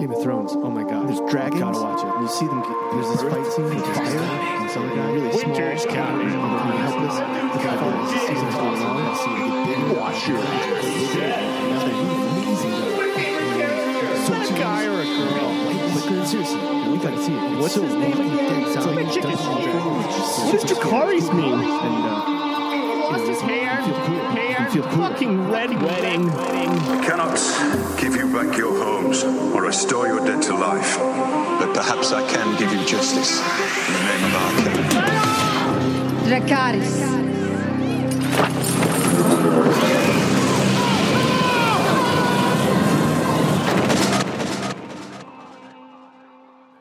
Game of Thrones. Oh my god. There's dragons. Gotta watch it. You see them. Get, there's this fight scene with fire. And some guy really Winter's small. coming. and they're helpless. The guy goes, seasons going on. I see them get bigger. Wash your Now they're amazing. though. So a guy or a girl? But seriously, we gotta see it. What's so his name wonky, again? dead It's zombie like chicken doesn't shit. Jakari's mean? And uh, Lost his hair. You feel cool. Hair. Feel cool. Fucking red wedding. I cannot give you back your homes or restore your dead to life, but perhaps I can give you justice in the name of our king. Dracarys.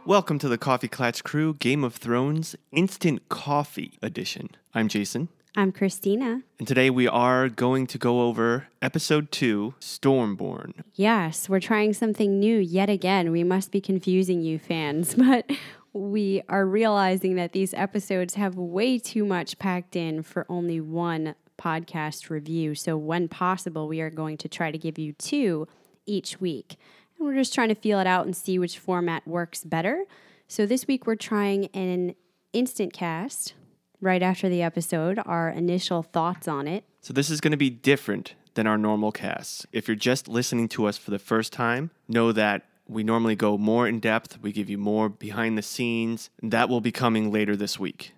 Welcome to the Coffee Clatch Crew Game of Thrones Instant Coffee Edition. I'm Jason, I'm Christina. and today we are going to go over episode 2, Stormborn. Yes, we're trying something new yet again. We must be confusing you fans, but we are realizing that these episodes have way too much packed in for only one podcast review. So, when possible, we are going to try to give you two each week. And we're just trying to feel it out and see which format works better. So, this week we're trying an instant cast right after the episode, our initial thoughts on it. So this is going to be different than our normal casts. If you're just listening to us for the first time, know that we normally go more in depth, we give you more behind the scenes. That will be coming later this week.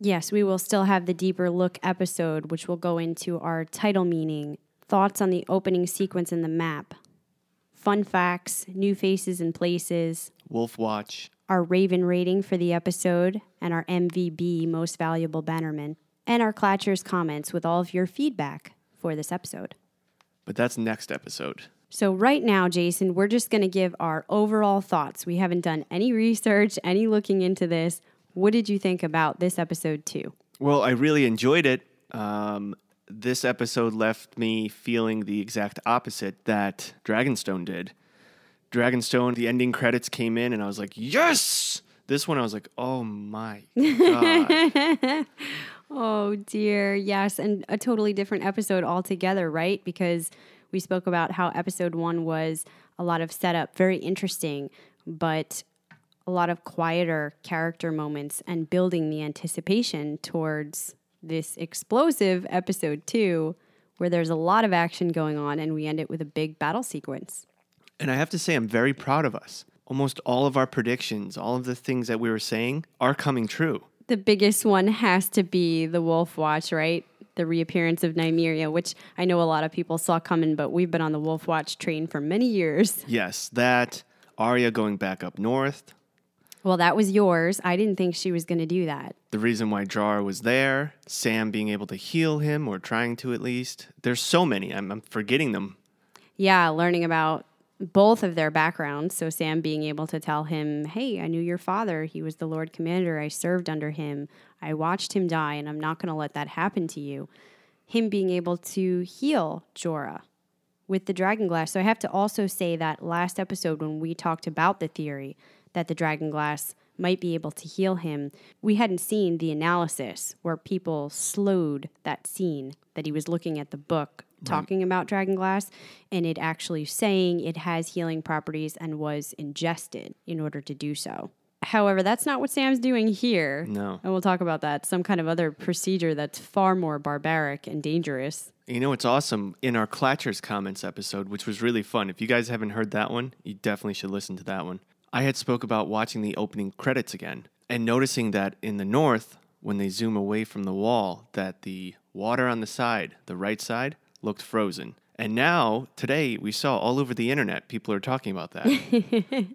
Yes, we will still have the deeper look episode, which will go into our title meaning, thoughts on the opening sequence in the map, fun facts, new faces and places, Wolf Watch. Our Raven rating for the episode, and our MVB, Most Valuable Bannerman, and our Clatchers comments with all of your feedback for this episode. But that's next episode. So, right now, Jason, we're just going to give our overall thoughts. We haven't done any research, any looking into this. What did you think about this episode, too? Well, I really enjoyed it. Um, this episode left me feeling the exact opposite that Dragonstone did. Dragonstone, the ending credits came in, and I was like, yes! This one, I was like, oh my God. Oh dear, yes, and a totally different episode altogether, right? Because we spoke about how episode one was a lot of setup, very interesting, but a lot of quieter character moments and building the anticipation towards this explosive episode two, where there's a lot of action going on, and we end it with a big battle sequence. And I have to say, I'm very proud of us. Almost all of our predictions, all of the things that we were saying are coming true. The biggest one has to be the Wolf Watch, right? The reappearance of Nymeria, which I know a lot of people saw coming, but we've been on the Wolf Watch train for many years. Yes, that, Arya going back up north, Well, that was yours. I didn't think she was going to do that. the reason why Jorah was there, Sam being able to heal him, or trying to at least. There's so many. I'm, I'm forgetting them. Yeah, learning about both of their backgrounds. So, Sam being able to tell him, Hey, I knew your father. He was the Lord Commander. I served under him. I watched him die, and I'm not going to let that happen to you. Him being able to heal Jorah with the dragon glass. So, I have to also say that last episode, when we talked about the theory that the dragon glass might be able to heal him, we hadn't seen the analysis where people slowed that scene that he was looking at the book talking about dragon glass and it actually saying it has healing properties and was ingested in order to do so. However, that's not what Sam's doing here. No. And we'll talk about that. Some kind of other procedure that's far more barbaric and dangerous. You know, it's awesome in our Clatchers comments episode, which was really fun. If you guys haven't heard that one, you definitely should listen to that one. I had spoke about watching the opening credits again and noticing that in the north, when they zoom away from the wall, that the water on the side, the right side, looked frozen. And now, today, we saw all over the internet people are talking about that.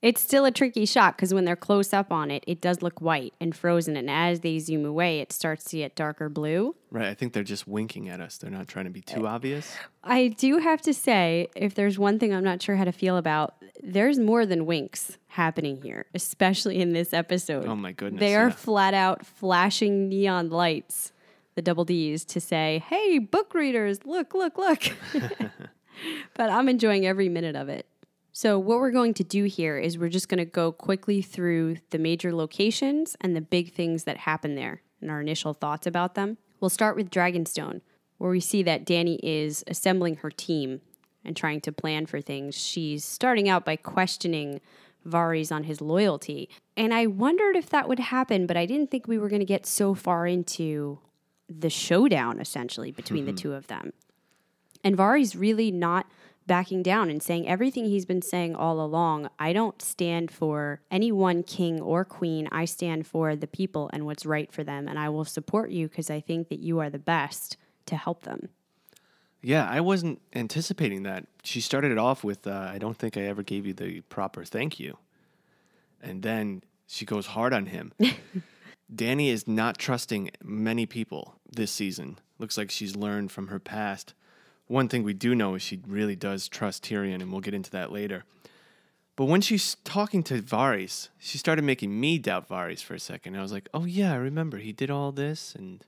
It's still a tricky shot because when they're close up on it, it does look white and frozen. And as they zoom away, it starts to get darker blue. right. I think they're just winking at us. They're not trying to be too eh, obvious. I do have to say, if there's one thing I'm not sure how to feel about, there's more than winks happening here, especially in this episode. Oh my goodness, They are yeah. flat out flashing neon lights, the double D's, to say, hey, book readers, look, look, look. but I'm enjoying every minute of it. So, what we're going to do here is we're just going to go quickly through the major locations and the big things that happen there and our initial thoughts about them. We'll start with Dragonstone, where we see that Dany is assembling her team and trying to plan for things, she's starting out by questioning Varys on his loyalty. And I wondered if that would happen, but I didn't think we were going to get so far into the showdown essentially between the two of them. And Varys really not backing down and saying everything he's been saying all along. I don't stand for any one king or queen. I stand for the people and what's right for them. And I will support you because I think that you are the best to help them. Yeah, I wasn't anticipating that. She started it off with, uh, I don't think I ever gave you the proper thank you. And then she goes hard on him. Dany is not trusting many people this season. Looks like she's learned from her past. One thing we do know is she really does trust Tyrion, and we'll get into that later. But when she's talking to Varys, she started making me doubt Varys for a second. I was like, oh, yeah, I remember he did all this. And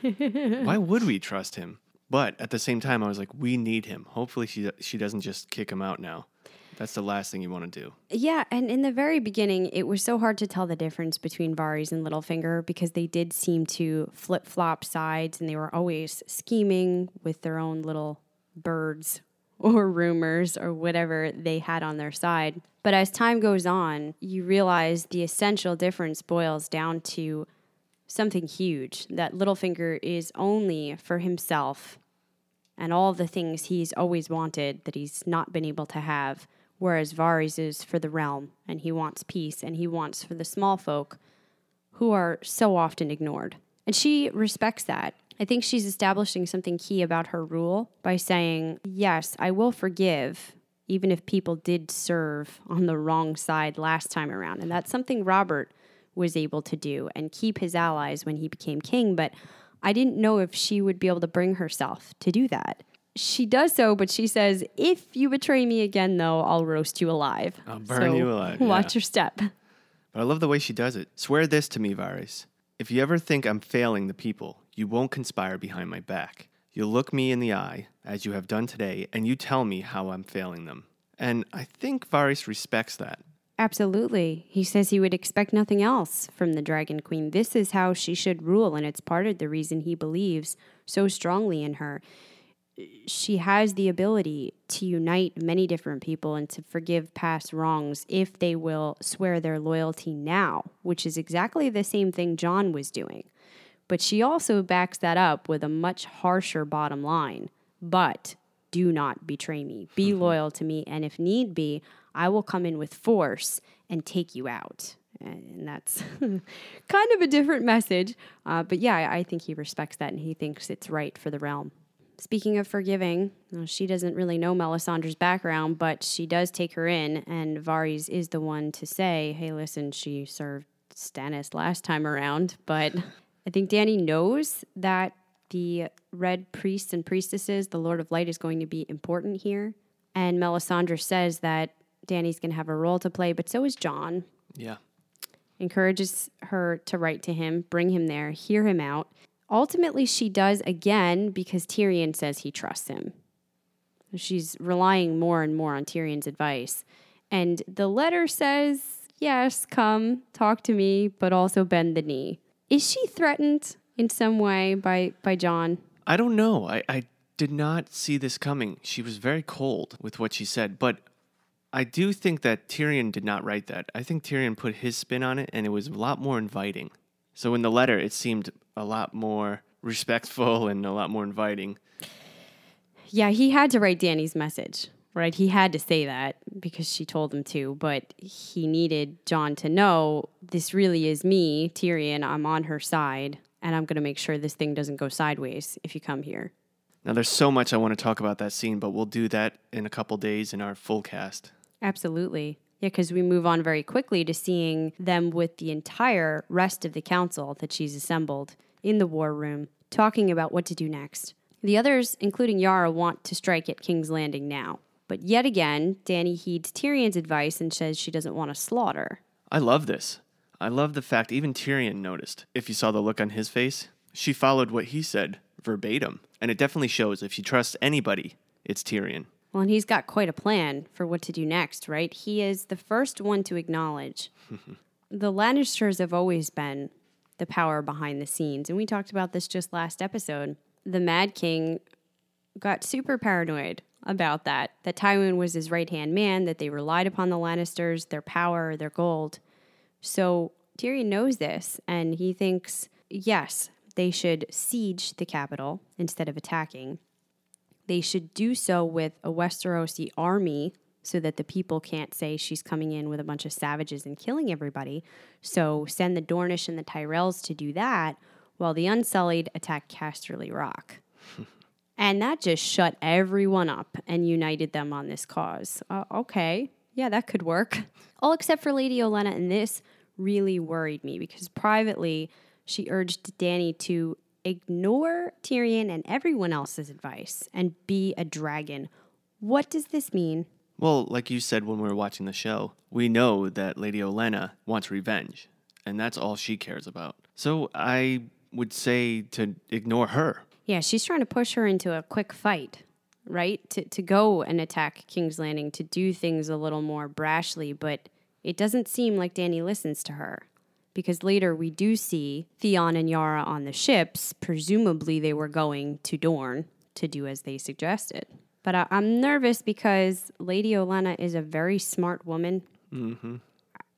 why would we trust him? But at the same time, I was like, we need him. Hopefully, she, she doesn't just kick him out now. That's the last thing you want to do. Yeah, and in the very beginning, it was so hard to tell the difference between Varys and Littlefinger because they did seem to flip flop sides and they were always scheming with their own little birds or rumors or whatever they had on their side. But as time goes on, you realize the essential difference boils down to something huge that Littlefinger is only for himself and all the things he's always wanted that he's not been able to have, whereas Varys is for the realm and he wants peace and he wants for the small folk who are so often ignored. And she respects that. I think she's establishing something key about her rule by saying, Yes, I will forgive, even if people did serve on the wrong side last time around. And that's something Robert was able to do and keep his allies when he became king. But I didn't know if she would be able to bring herself to do that. She does so, but she says, If you betray me again, though, I'll roast you alive. I'll burn you alive, Watch yeah. your step. But I love the way she does it. Swear this to me, Varys. If you ever think I'm failing the people, you won't conspire behind my back. You'll look me in the eye, as you have done today, and you tell me how I'm failing them. And I think Varys respects that. Absolutely. He says he would expect nothing else from the Dragon Queen. This is how she should rule, and it's part of the reason he believes so strongly in her. She has the ability to unite many different people and to forgive past wrongs if they will swear their loyalty now, which is exactly the same thing Jon was doing. But she also backs that up with a much harsher bottom line. But do not betray me. Be loyal to me. And if need be, I will come in with force and take you out. And that's kind of a different message. Uh, but yeah, I I think he respects that and he thinks it's right for the realm. Speaking of forgiving, uh, she doesn't really know Melisandre's background, but she does take her in, and Varys is the one to say, hey, listen, she served Stannis last time around, but I think Dany knows that the red priests and priestesses, the Lord of Light, is going to be important here. And Melisandre says that Dany's going to have a role to play, but so is Jon. Yeah. Encourages her to write to him, bring him there, hear him out. Ultimately, she does again because Tyrion says he trusts him. She's relying more and more on Tyrion's advice. And the letter says, yes, come, talk to me, but also bend the knee. Is she threatened in some way by, by Jon? I don't know. I, I did not see this coming. She was very cold with what she said, but I do think that Tyrion did not write that. I think Tyrion put his spin on it and it was a lot more inviting. So in the letter, it seemed a lot more respectful and a lot more inviting. Yeah, he had to write Dany's message, right? He had to say that because she told him to, but he needed Jon to know this really is me, Tyrion. I'm on her side, and I'm going to make sure this thing doesn't go sideways if you come here. Now, there's so much I want to talk about that scene, but we'll do that in a couple days in our full cast. Absolutely. Yeah, because we move on very quickly to seeing them with the entire rest of the council that she's assembled in the war room, talking about what to do next. The others, including Yara, want to strike at King's Landing now. But yet again, Dany heeds Tyrion's advice and says she doesn't want to slaughter. I love this. I love the fact even Tyrion noticed. If you saw the look on his face, she followed what he said verbatim. And it definitely shows if she trusts anybody, it's Tyrion. Well, and he's got quite a plan for what to do next, right? He is the first one to acknowledge the Lannisters have always been the power behind the scenes. And we talked about this just last episode. The Mad King got super paranoid about that. That Tywin was his right hand man, that they relied upon the Lannisters, their power, their gold. So Tyrion knows this, and he thinks, yes, they should siege the capital instead of attacking. They should do so with a Westerosi army so that the people can't say she's coming in with a bunch of savages and killing everybody. So send the Dornish and the Tyrells to do that while the Unsullied attack Casterly Rock. and that just shut everyone up and united them on this cause. Uh, okay, yeah, that could work. All except for Lady Olenna, and this really worried me because privately she urged Dany to ignore Tyrion and everyone else's advice and be a dragon. What does this mean? Well, like you said when we were watching the show, we know that Lady Olenna wants revenge, and that's all she cares about. So I would say to ignore her. Yeah, she's trying to push her into a quick fight, right? To, to go and attack King's Landing, to do things a little more brashly, but it doesn't seem like Dany listens to her. Because later we do see Theon and Yara on the ships. Presumably they were going to Dorne to do as they suggested. But I, I'm nervous because Lady Olenna is a very smart woman. Mm-hmm.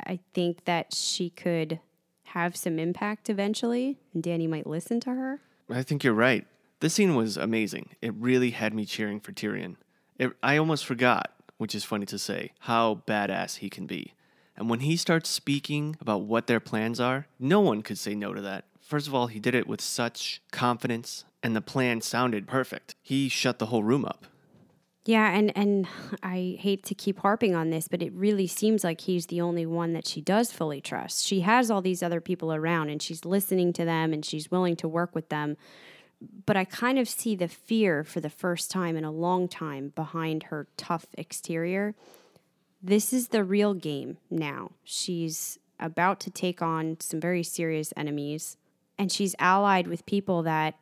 I think that she could have some impact eventually, and Dany might listen to her. I think you're right. This scene was amazing. It really had me cheering for Tyrion. It, I almost forgot, which is funny to say, how badass he can be. And when he starts speaking about what their plans are, no one could say no to that. First of all, he did it with such confidence, and the plan sounded perfect. He shut the whole room up. Yeah, and and I hate to keep harping on this, but it really seems like he's the only one that she does fully trust. She has all these other people around and she's listening to them and she's willing to work with them. But I kind of see the fear for the first time in a long time behind her tough exterior. This is the real game now. She's about to take on some very serious enemies and she's allied with people that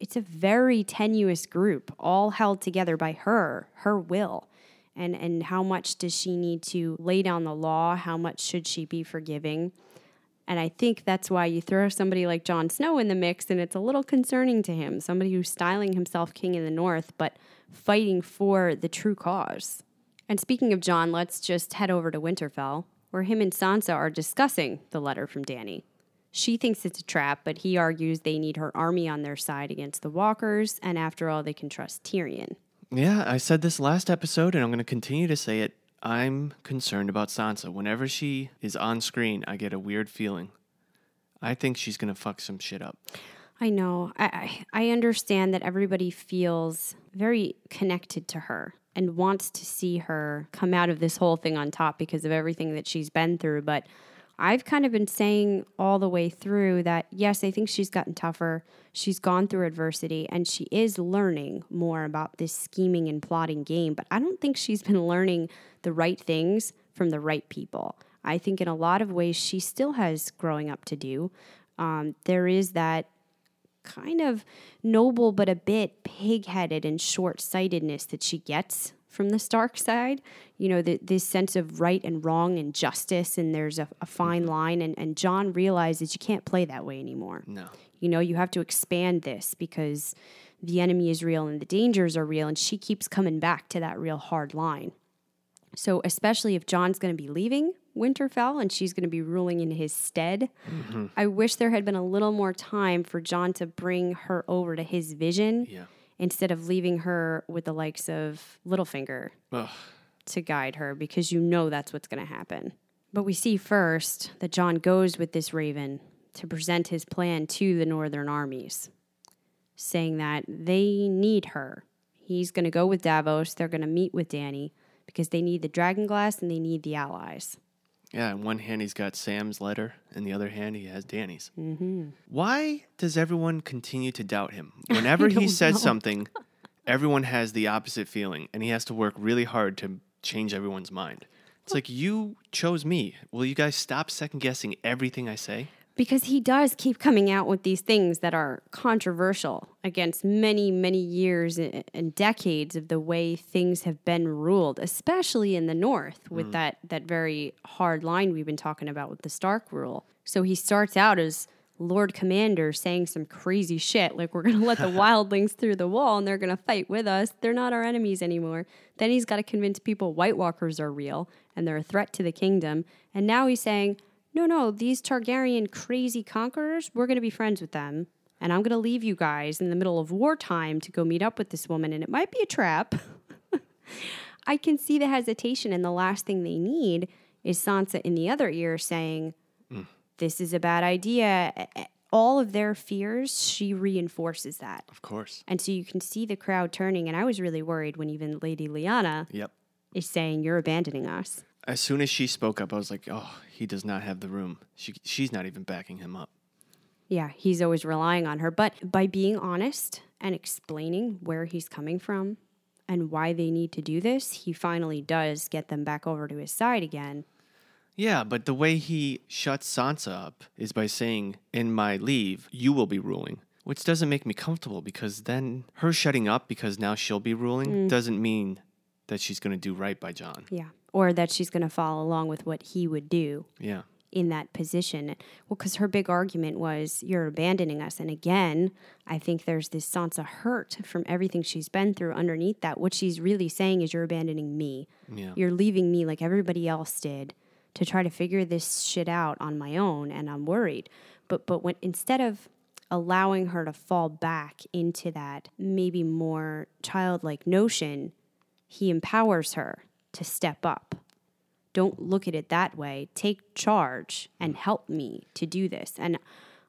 it's a very tenuous group, all held together by her, her will. And and how much does she need to lay down the law? How much should she be forgiving? And I think that's why you throw somebody like Jon Snow in the mix and it's a little concerning to him, somebody who's styling himself king in the north but fighting for the true cause. And speaking of Jon, let's just head over to Winterfell, where him and Sansa are discussing the letter from Dany. She thinks it's a trap, but he argues they need her army on their side against the walkers, and after all, they can trust Tyrion. Yeah, I said this last episode, and I'm going to continue to say it. I'm concerned about Sansa. Whenever she is on screen, I get a weird feeling. I think she's going to fuck some shit up. I know. I, I understand that everybody feels very connected to her and wants to see her come out of this whole thing on top because of everything that she's been through. But I've kind of been saying all the way through that, yes, I think she's gotten tougher. She's gone through adversity and she is learning more about this scheming and plotting game. But I don't think she's been learning the right things from the right people. I think in a lot of ways she still has growing up to do. Um, there is that kind of noble but a bit pig-headed and short-sightedness that she gets from the Stark side. You know, the, this sense of right and wrong and justice, and there's a, a fine mm-hmm. line. And, and Jon realizes you can't play that way anymore. No. You know, you have to expand this because the enemy is real and the dangers are real. And she keeps coming back to that real hard line. So, especially if Jon's going to be leaving Winterfell and she's going to be ruling in his stead, mm-hmm. I wish there had been a little more time for Jon to bring her over to his vision Yeah. Instead of leaving her with the likes of Littlefinger Ugh. to guide her because you know that's what's going to happen. But we see first that Jon goes with this raven to present his plan to the northern armies, saying that they need her. He's going to go with Davos. They're going to meet with Dany because they need the dragon glass and they need the allies. Yeah, in one hand he's got Sam's letter, in the other hand he has Dany's. Mm-hmm. Why does everyone continue to doubt him? Whenever he says know. something, everyone has the opposite feeling, and he has to work really hard to change everyone's mind. It's like you chose me. Will you guys stop second guessing everything I say? Because he does keep coming out with these things that are controversial against many, many years and decades of the way things have been ruled, especially in the North with mm. that, that very hard line we've been talking about with the Stark rule. So he starts out as Lord Commander saying some crazy shit, like we're gonna let the wildlings through the wall and they're gonna fight with us. They're not our enemies anymore. Then he's got to convince people White Walkers are real and they're a threat to the kingdom. And now he's saying, no, no, these Targaryen crazy conquerors, we're gonna be friends with them. And I'm gonna leave you guys in the middle of wartime to go meet up with this woman, and it might be a trap. I can see the hesitation, and the last thing they need is Sansa in the other ear saying, hmm. This is a bad idea. All of their fears, she reinforces that. Of course. And so you can see the crowd turning. And I was really worried when even Lady Lyanna Yep. is saying, You're abandoning us. As soon as she spoke up, I was like, oh, he does not have the room. She, she's not even backing him up. Yeah, he's always relying on her. But by being honest and explaining where he's coming from and why they need to do this, he finally does get them back over to his side again. Yeah, but the way he shuts Sansa up is by saying, In my leave, you will be ruling, which doesn't make me comfortable because then her shutting up because now she'll be ruling mm. doesn't mean that she's going to do right by Jon. Yeah. Or that she's going to follow along with what he would do Yeah. in that position. Well, because her big argument was, You're abandoning us. And again, I think there's this Sansa hurt from everything she's been through underneath that. What she's really saying is, You're abandoning me. Yeah. You're leaving me like everybody else did to try to figure this shit out on my own. And I'm worried. But, but when instead of allowing her to fall back into that maybe more childlike notion, he empowers her to step up. Don't look at it that way. Take charge and help me to do this. And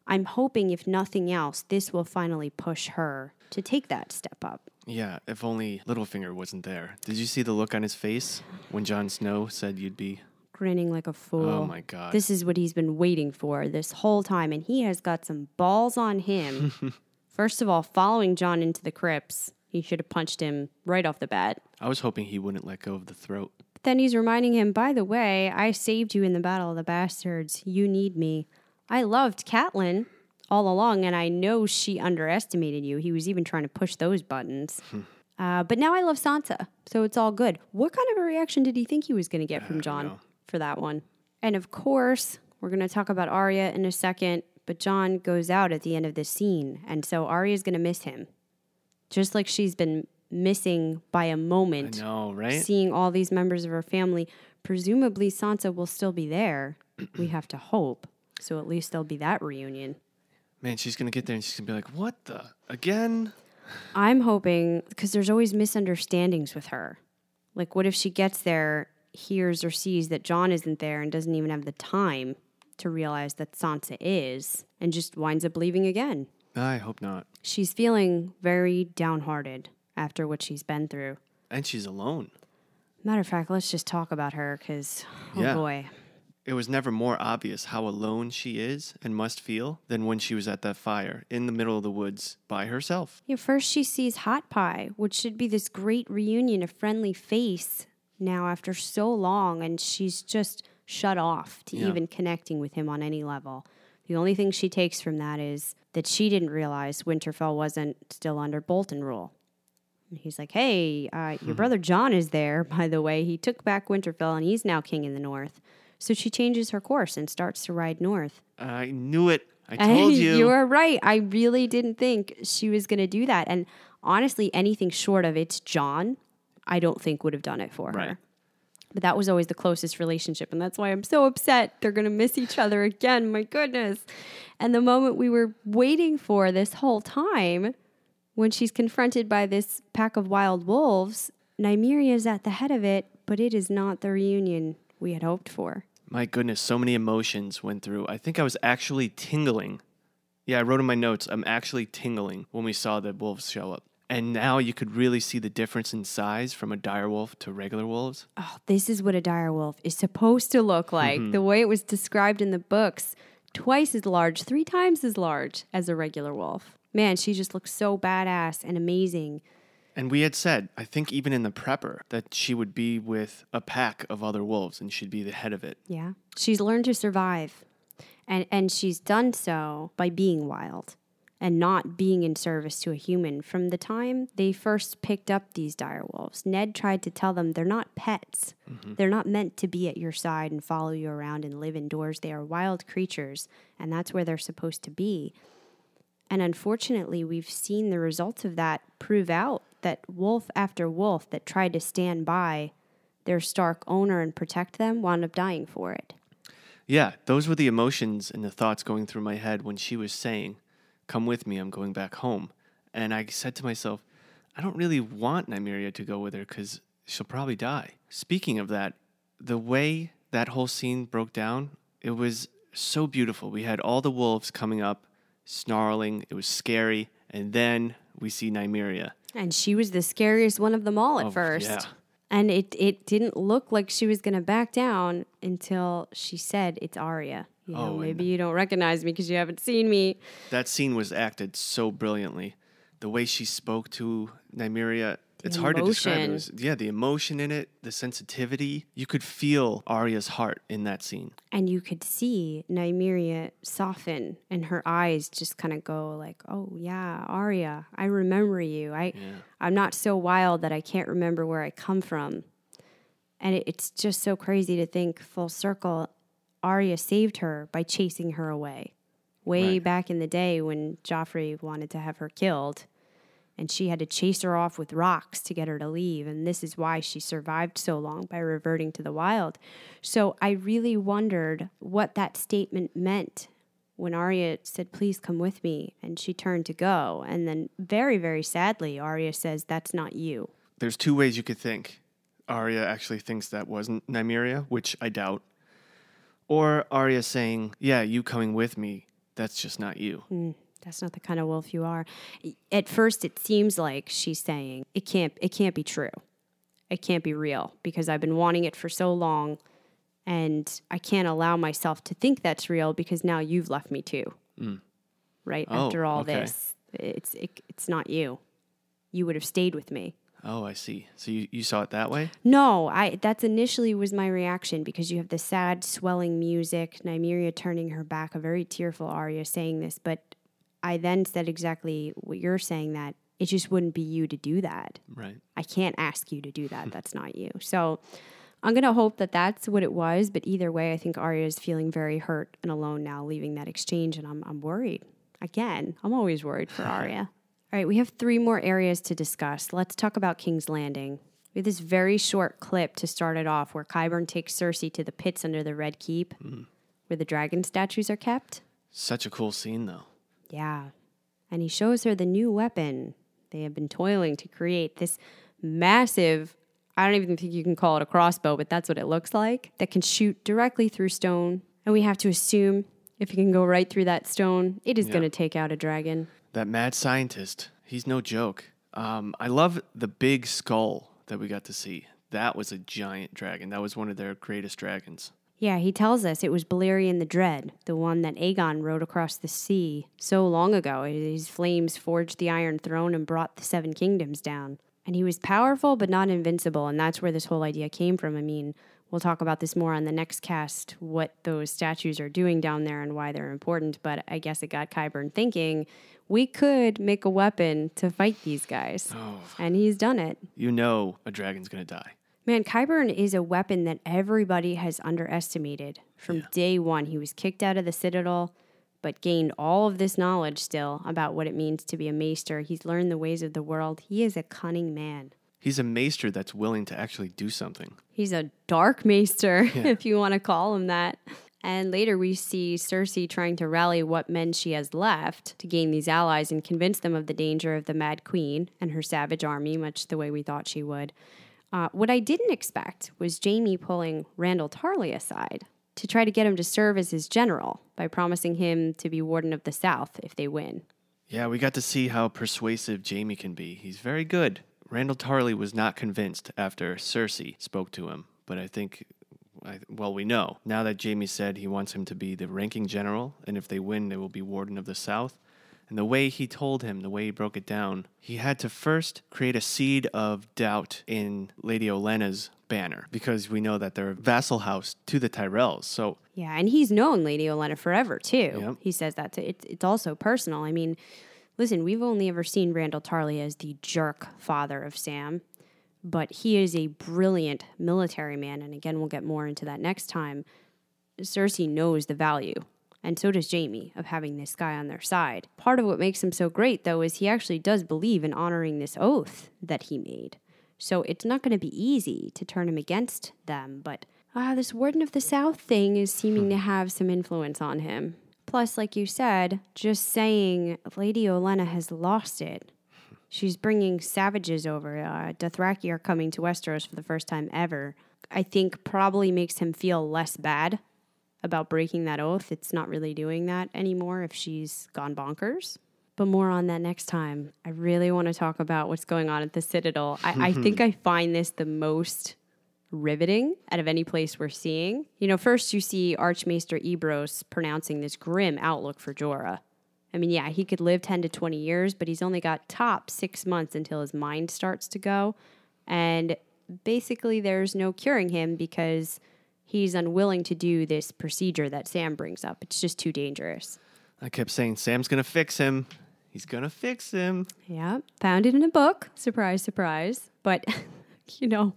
I'm hoping, if nothing else, this will finally push her to take that step up. Yeah, if only Littlefinger wasn't there. Did you see the look on his face when Jon Snow said you'd be? Grinning like a oh fool. Oh my God. This is what he's been waiting for this whole time. And he has got some balls on him. First of all, following Jon into the crypts, he should have punched him right off the bat. I was hoping he wouldn't let go of the throat. Then he's reminding him, by the way, I saved you in the Battle of the Bastards. You need me. I loved Catelyn all along, and I know she underestimated you. He was even trying to push those buttons. uh, but now I love Sansa, so it's all good. What kind of a reaction did he think he was going to get from Jon know. for that one? And of course, we're going to talk about Arya in a second, but Jon goes out at the end of this scene, and so Arya's going to miss him. Just like she's been missing by a moment No, right? seeing all these members of her family. Presumably, Sansa will still be there. we have to hope. So at least there'll be that reunion. Man, she's gonna get there and she's gonna be like, "What the again?" I'm hoping because there's always misunderstandings with her. Like, what if she gets there, hears or sees that Jon isn't there, and doesn't even have the time to realize that Sansa is, and just winds up leaving again? I hope not. She's feeling very downhearted after what she's been through. And she's alone. Matter of fact, let's just talk about her because, oh Yeah. boy. It was never more obvious how alone she is and must feel than when she was at that fire in the middle of the woods by herself. Yeah, first she sees Hot Pie, which should be this great reunion, a friendly face now after so long, and she's just shut off to Yeah. even connecting with him on any level. The only thing she takes from that is that she didn't realize Winterfell wasn't still under Bolton rule. And he's like, hey, uh, your brother Jon is there, by the way. He took back Winterfell and he's now king in the north. So she changes her course and starts to ride north. I knew it. I told you. you are right. I really didn't think she was going to do that. And honestly, anything short of it's Jon, I don't think would have done it for Right. her. But that was always the closest relationship. And that's why I'm so upset. They're going to miss each other again. My goodness. And the moment we were waiting for this whole time, when she's confronted by this pack of wild wolves, Nymeria is at the head of it, but it is not the reunion we had hoped for. My goodness, so many emotions went through. I think I was actually tingling. Yeah, I wrote in my notes, I'm actually tingling when we saw the wolves show up. And now you could really see the difference in size from a dire wolf to regular wolves. oh, this is what a dire wolf is supposed to look like. Mm-hmm. The way it was described in the books, twice as large, three times as large as a regular wolf. Man, she just looks so badass and amazing. And we had said, I think even in the prepper, that she would be with a pack of other wolves and she'd be the head of it. Yeah. She's learned to survive. And and she's done so by being wild. And not being in service to a human. From the time they first picked up these direwolves, Ned tried to tell them they're not pets. Mm-hmm. They're not meant to be at your side and follow you around and live indoors. They are wild creatures, and that's where they're supposed to be. And unfortunately, we've seen the results of that prove out that wolf after wolf that tried to stand by their Stark owner and protect them wound up dying for it. Yeah, those were the emotions and the thoughts going through my head when she was saying, Come with me, I'm going back home. And I said to myself, I don't really want Nymeria to go with her because she'll probably die. Speaking of that, the way that whole scene broke down, it was so beautiful. We had all the wolves coming up, snarling, it was scary, and then we see Nymeria. And she was the scariest one of them all at Oh, first. yeah. And it, it didn't look like she was going to back down until she said, It's Arya. You know, Oh, maybe you don't recognize me because you haven't seen me. That scene was acted so brilliantly. The way she spoke to Nymeria, it's hard to describe. It was, yeah, the emotion in it, the sensitivity. You could feel Arya's heart in that scene. And you could see Nymeria soften and her eyes just kind of go like, "Oh yeah, Arya, I remember you. I I'm not so wild that I can't remember where I come from." And it, it's just so crazy to think full circle Arya saved her by chasing her away. Way Right. back in the day when Joffrey wanted to have her killed and she had to chase her off with rocks to get her to leave. And this is why she survived so long by reverting to the wild. So I really wondered what that statement meant when Arya said, Please come with me. And she turned to go. And then, very, very sadly, Arya says, That's not you. There's two ways you could think. Arya actually thinks that wasn't Nymeria, which I doubt. Or Arya saying, Yeah, you coming with me, that's just not you. Mm-hmm. That's not the kind of wolf you are. At first, it seems like she's saying it can't. It can't be true. It can't be real because I've been wanting it for so long, and I can't allow myself to think that's real because now you've left me too. Mm. Right Oh, after all okay. this, it's it, it's not you. You would have stayed with me. Oh, I see. So you, you saw it that way? No, I that's initially was my reaction because you have the sad swelling music, Nymeria turning her back, a very tearful Arya saying this, but I then said exactly what you're saying that it just wouldn't be you to do that. Right. I can't ask you to do that. That's not you. So I'm going to hope that that's what it was, but either way, I think Arya is feeling very hurt and alone now leaving that exchange and I'm I'm worried. Again, I'm always worried for Arya. All right, we have three more areas to discuss. Let's talk about King's Landing. We have this very short clip to start it off where Qyburn takes Cersei to the pits under the Red Keep mm. where the dragon statues are kept. Such a cool scene, though. Yeah. And he shows her the new weapon they have been toiling to create this massive, I don't even think you can call it a crossbow, but that's what it looks like, that can shoot directly through stone. And we have to assume if it can go right through that stone, it is going to take out a dragon. That mad scientist, he's no joke. Um, I love the big skull that we got to see. That was a giant dragon. That was one of their greatest dragons. Yeah, he tells us it was Balerion the Dread, the one that Aegon rode across the sea so long ago. His flames forged the Iron Throne and brought the Seven Kingdoms down. And he was powerful but not invincible, and that's where this whole idea came from. I mean, we'll talk about this more on the next cast, what those statues are doing down there and why they're important. But I guess it got Qyburn thinking we could make a weapon to fight these guys. Oh. And he's done it. You know a dragon's going to die. Man, Qyburn is a weapon that everybody has underestimated. From day one, he was kicked out of the Citadel, but gained all of this knowledge still about what it means to be a maester. He's learned the ways of the world. He is a cunning man. He's a maester that's willing to actually do something. He's a dark maester, if you want to call him that. And later we see Cersei trying to rally what men she has left to gain these allies and convince them of the danger of the Mad Queen and her savage army, much the way we thought she would. Uh, what I didn't expect was Jaime pulling Randyll Tarly aside to try to get him to serve as his general by promising him to be Warden of the South if they win. Yeah, we got to see how persuasive Jaime can be. He's very good. Randyll Tarly was not convinced after Cersei spoke to him, but I think, I, well, we know now that Jaime said he wants him to be the ranking general, and if they win, they will be Warden of the South. And the way he told him, the way he broke it down, he had to first create a seed of doubt in Lady Olenna's banner because we know that they're a vassal house to the Tyrells. So Yeah, and he's known Lady Olenna forever too. Yep. He says that to, it's it's also personal. I mean, listen, we've only ever seen Randyll Tarly as the jerk father of Sam, but he is a brilliant military man, and again, we'll get more into that next time. Cersei knows the value, and so does Jaime, of having this guy on their side. Part of what makes him so great, though, is he actually does believe in honoring this oath that he made. So it's not going to be easy to turn him against them, but ah, this Warden of the South thing is seeming to have some influence on him. Plus, like you said, just saying Lady Olenna has lost it. She's bringing savages over. Uh, Dothraki are coming to Westeros for the first time ever. I think probably makes him feel less bad about breaking that oath. It's not really doing that anymore if she's gone bonkers. But more on that next time. I really want to talk about what's going on at the Citadel. I, I think I find this the most riveting out of any place we're seeing. You know, first you see Archmaester Ebros pronouncing this grim outlook for Jorah. I mean, yeah, he could live 10 to 20 years, but he's only got top six months until his mind starts to go. And basically, there's no curing him because he's unwilling to do this procedure that Sam brings up. It's just too dangerous. I kept saying, Sam's going to fix him. He's going to fix him. Yeah, found it in a book. Surprise, surprise. But, you know,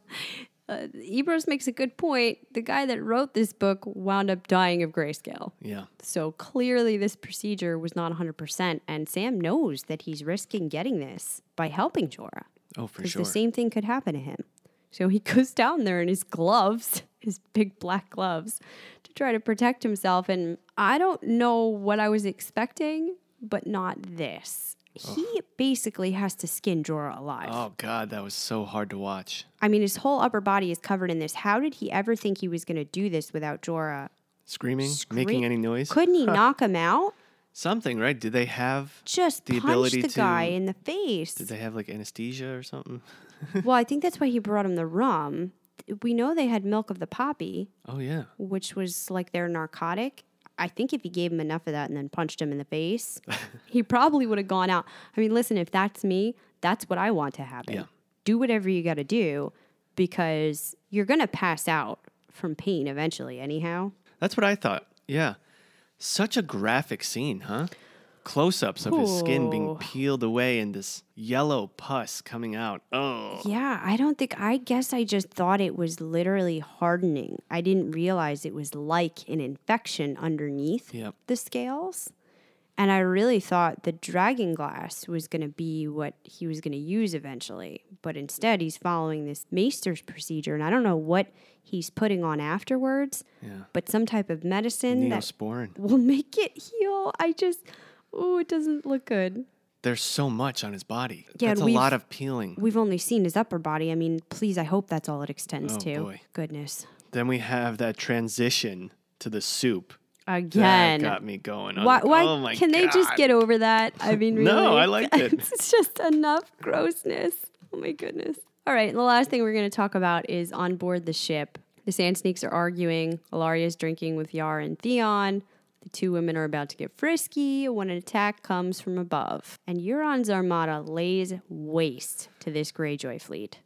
uh, Ebros makes a good point. The guy that wrote this book wound up dying of grayscale. Yeah. So clearly, this procedure was not 100%. And Sam knows that he's risking getting this by helping Jorah. Oh, for Because sure. the same thing could happen to him. So he goes down there in his gloves, his big black gloves, to try to protect himself. And I don't know what I was expecting, but not this. He basically has to skin Jorah alive. Oh, God, that was so hard to watch. I mean, his whole upper body is covered in this. How did he ever think he was going to do this without Jorah? Screaming, making any noise? Couldn't he knock him out? Something, right? Did they have Just the punch ability the to? guy in the face. Did they have like anesthesia or something? well, I think that's why he brought him the rum. We know they had milk of the poppy. Oh yeah. which was like their narcotic. I think if he gave him enough of that and then punched him in the face, he probably would have gone out. I mean, listen, if that's me, that's what I want to happen. Yeah. Do whatever you got to do because you're going to pass out from pain eventually, anyhow. That's what I thought. Yeah. Such a graphic scene, huh? Close ups of his skin being peeled away and this yellow pus coming out. Oh. Yeah, I don't think, I guess I just thought it was literally hardening. I didn't realize it was like an infection underneath Yep. the scales. And I really thought the dragon glass was going to be what he was going to use eventually. But instead, he's following this Maester's procedure. And I don't know what he's putting on afterwards, Yeah. but some type of medicine that Neosporin. will make it heal. I just, oh, it doesn't look good. There's so much on his body. Yeah, That's a lot of peeling. We've only seen his upper body. I mean, please, I hope that's all it extends Oh, to. boy. Goodness. Then we have that transition to the soup. Again. That got me going. Why? why oh my can they just get over that? I mean, really, No, I liked it. it's just enough grossness. Oh my goodness. All right, the last thing we're going to talk about is on board the ship. The Sand Snakes are arguing. Ellaria's drinking with Yar and Theon. The two women are about to get frisky when an attack comes from above, and Euron's armada lays waste to this Greyjoy fleet.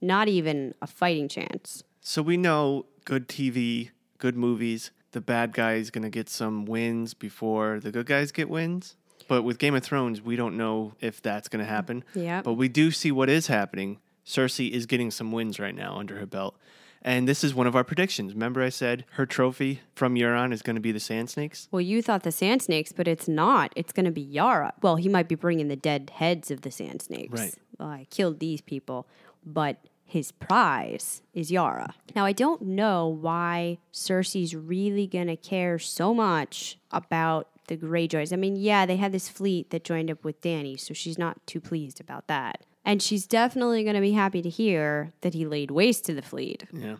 Not even a fighting chance. So we know good TV, good movies. The bad guy is going to get some wins before the good guys get wins. But with Game of Thrones, we don't know if that's going to happen. Yep. But we do see what is happening. Cersei is getting some wins right now under her belt. And this is one of our predictions. Remember, I said her trophy from Euron is going to be the Sand Snakes? Well, you thought the sand snakes, but it's not. It's going to be Yara. Well, he might be bringing the dead heads of the sand snakes. Right. Well, I killed these people, but his prize is Yara. Now, I don't know why Cersei's really going to care so much about the Greyjoys. I mean, yeah, they had this fleet that joined up with Dany, so she's not too pleased about that. And she's definitely going to be happy to hear that he laid waste to the fleet Yeah.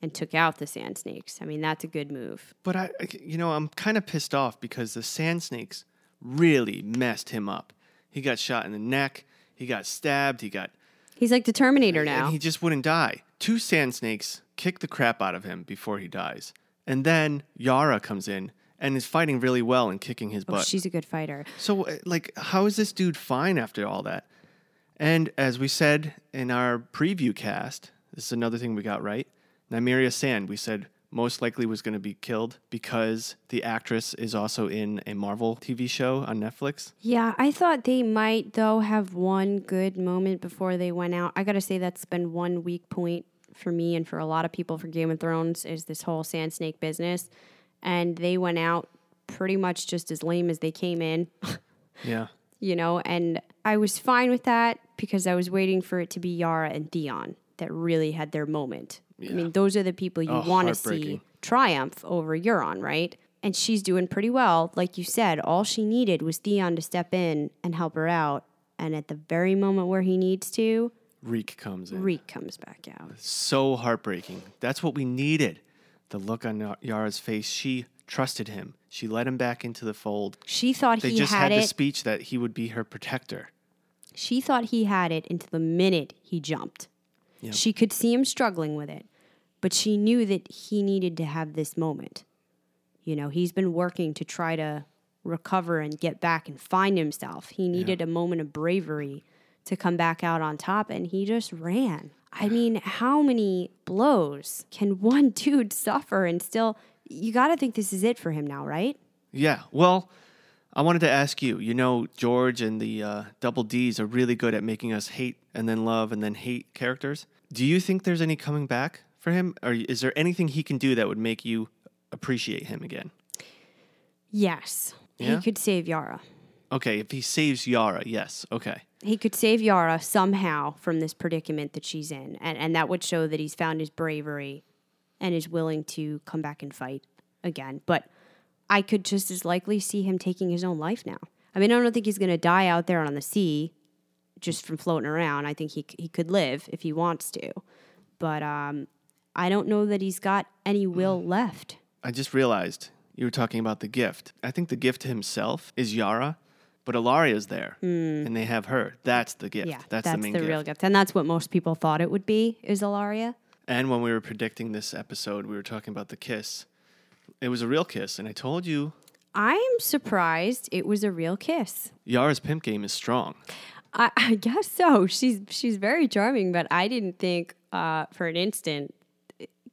and took out the sand snakes. I mean, that's a good move. But I, you know, I'm kind of pissed off because the Sand Snakes really messed him up. He got shot in the neck. He got stabbed. He got He's like the Terminator now. And he just wouldn't die. Two sand snakes kick the crap out of him before he dies. And then Yara comes in and is fighting really well and kicking his Oh, butt. she's a good fighter. so, uh, like, how is this dude fine after all that? And as we said in our preview cast, This is another thing we got right. Nymeria Sand, we said most likely was going to be killed because the actress is also in a Marvel TV show on Netflix. Yeah, I thought they might though have one good moment before they went out. I gotta say that's been one weak point for me and for a lot of people for Game of Thrones is this whole Sand Snake business, and they went out pretty much just as lame as they came in. Yeah. you know, and I was fine with that because I was waiting for it to be Yara and Theon that really had their moment. Yeah. I mean, those are the people you Oh, want to see triumph over Euron, right? And she's doing pretty well. Like you said, all she needed was Theon to step in and help her out. And at the very moment where he needs to, Reek comes in. Reek comes back out. So heartbreaking. That's what we needed. The look on Yara's face. She trusted him. She let him back into the fold. She thought They he just had had the speech that he would be her protector. She thought he had it until the minute he jumped. She could see him struggling with it, but she knew that he needed to have this moment. You know, he's been working to try to recover and get back and find himself. He needed a moment of bravery to come back out on top, and he just ran. I mean, how many blows can one dude suffer and still? You got to think this is it for him now, right? Yeah. Well, I wanted to ask you. You know, George and the uh, Double D's are really good at making us hate and then love and then hate characters. Do you think there's any coming back for him, or is there anything he can do that would make you appreciate him again? Yes. Yeah? He could save Yara. Okay, if he saves Yara, yes. Okay. he could save Yara somehow from this predicament that she's in. And, and that would show that he's found his bravery and is willing to come back and fight again. But I could just as likely see him taking his own life now. I mean, I don't think he's going to die out there on the sea just from floating around. I think he, he could live if he wants to. But um, I don't know that he's got any will left. I just realized you were talking about the gift. I think the gift to himself is Yara, but Ellaria's there, and they have her. That's the gift. Yeah, that's, that's, the main the gift. real gift. And that's what most people thought it would be, is Ellaria. And when we were predicting this episode, we were talking about the kiss. It was a real kiss, and I told you I'm surprised it was a real kiss. Yara's pimp game is strong. I, I guess so. She's she's very charming, but I didn't think uh, for an instant.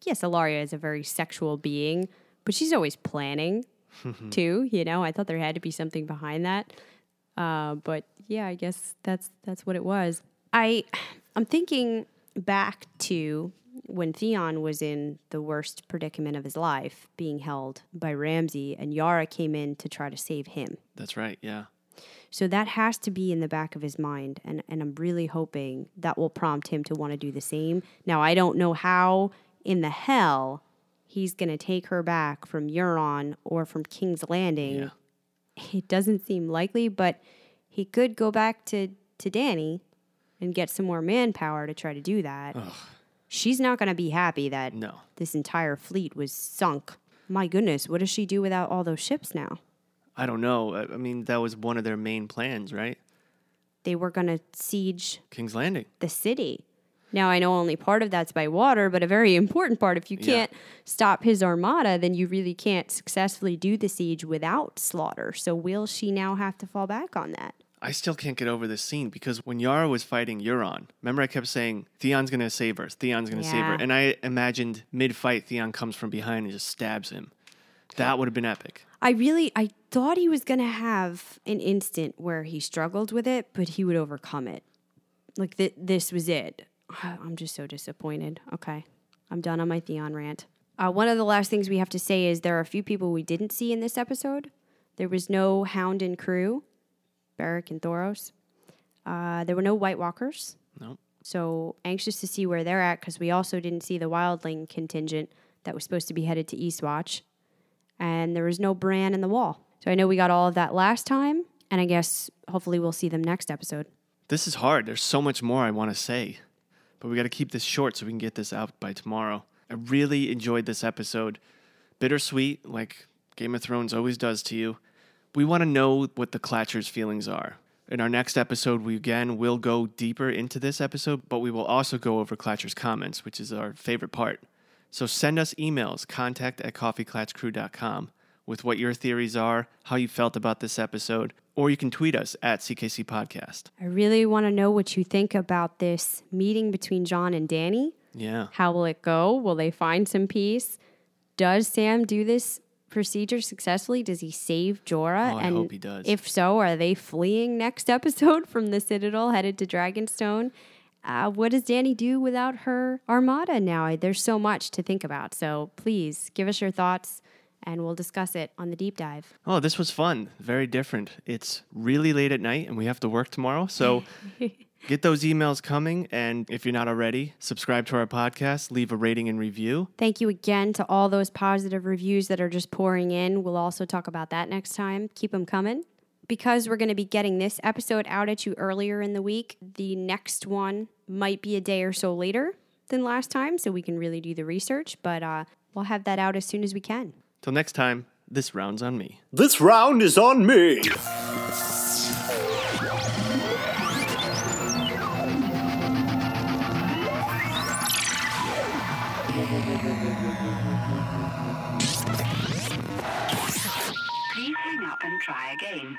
Yes, Ellaria is a very sexual being, but she's always planning too. You know, I thought there had to be something behind that. Uh, but yeah, I guess that's that's what it was. I I'm thinking back to when Theon was in the worst predicament of his life, being held by Ramsay, and Yara came in to try to save him. That's right. Yeah. So that has to be in the back of his mind. And, and I'm really hoping that will prompt him to want to do the same. Now, I don't know how in the hell he's going to take her back from Euron or from King's Landing. Yeah. It doesn't seem likely, but he could go back to, to Dany and get some more manpower to try to do that. She's not going to be happy that No. this entire fleet was sunk. My goodness, what does she do without all those ships now? I don't know. I I mean, that was one of their main plans, right? They were going to siege King's Landing. the city. Now I know only part of that's by water, but a very important part. If you can't stop his armada, then you really can't successfully do the siege without slaughter. So will she now have to fall back on that? I still can't get over this scene because when Yara was fighting Euron, remember I kept saying Theon's gonna save her, Theon's gonna save her, and I imagined mid-fight Theon comes from behind and just stabs him. That would have been epic. I really I thought he was gonna have an instant where he struggled with it, but he would overcome it. Like th- this was it. I'm just so disappointed. Okay, I'm done on my Theon rant. Uh, one of the last things we have to say is there are a few people we didn't see in this episode. There was no Hound and crew, Beric and Thoros. Uh, there were no White Walkers. No. So anxious to see where they're at because we also didn't see the Wildling contingent that was supposed to be headed to Eastwatch, and there was no Bran in the Wall. So I know we got all of that last time, and I guess hopefully we'll see them next episode. This is hard. There's so much more I want to say, but we got to keep this short so we can get this out by tomorrow. I really enjoyed this episode. Bittersweet, like Game of Thrones always does to you. We want to know what the Clatchers' feelings are. In our next episode, we again will go deeper into this episode, but we will also go over Clatchers' comments, which is our favorite part. So send us emails, contact at coffeeclatchcrew.com with what your theories are, how you felt about this episode, or you can tweet us at CKC Podcast. I really want to know what you think about this meeting between Jon and Dany. Yeah. How will it go? Will they find some peace? Does Sam do this procedure successfully? Does he save Jorah? Oh, I and hope he does. If so, are they fleeing next episode from the Citadel headed to Dragonstone? Uh, what does Dany do without her armada now? There's so much to think about. So please give us your thoughts and we'll discuss it on the deep dive. Oh, this was fun. Very different. It's really late at night and we have to work tomorrow. So get those emails coming. And if you're not already, subscribe to our podcast, leave a rating and review. Thank you again to all those positive reviews that are just pouring in. We'll also talk about that next time. Keep them coming. Because we're going to be getting this episode out at you earlier in the week, the next one might be a day or so later than last time, so we can really do the research. But uh, we'll have that out as soon as we can. Till next time, this round's on me. This round is on me. And try again.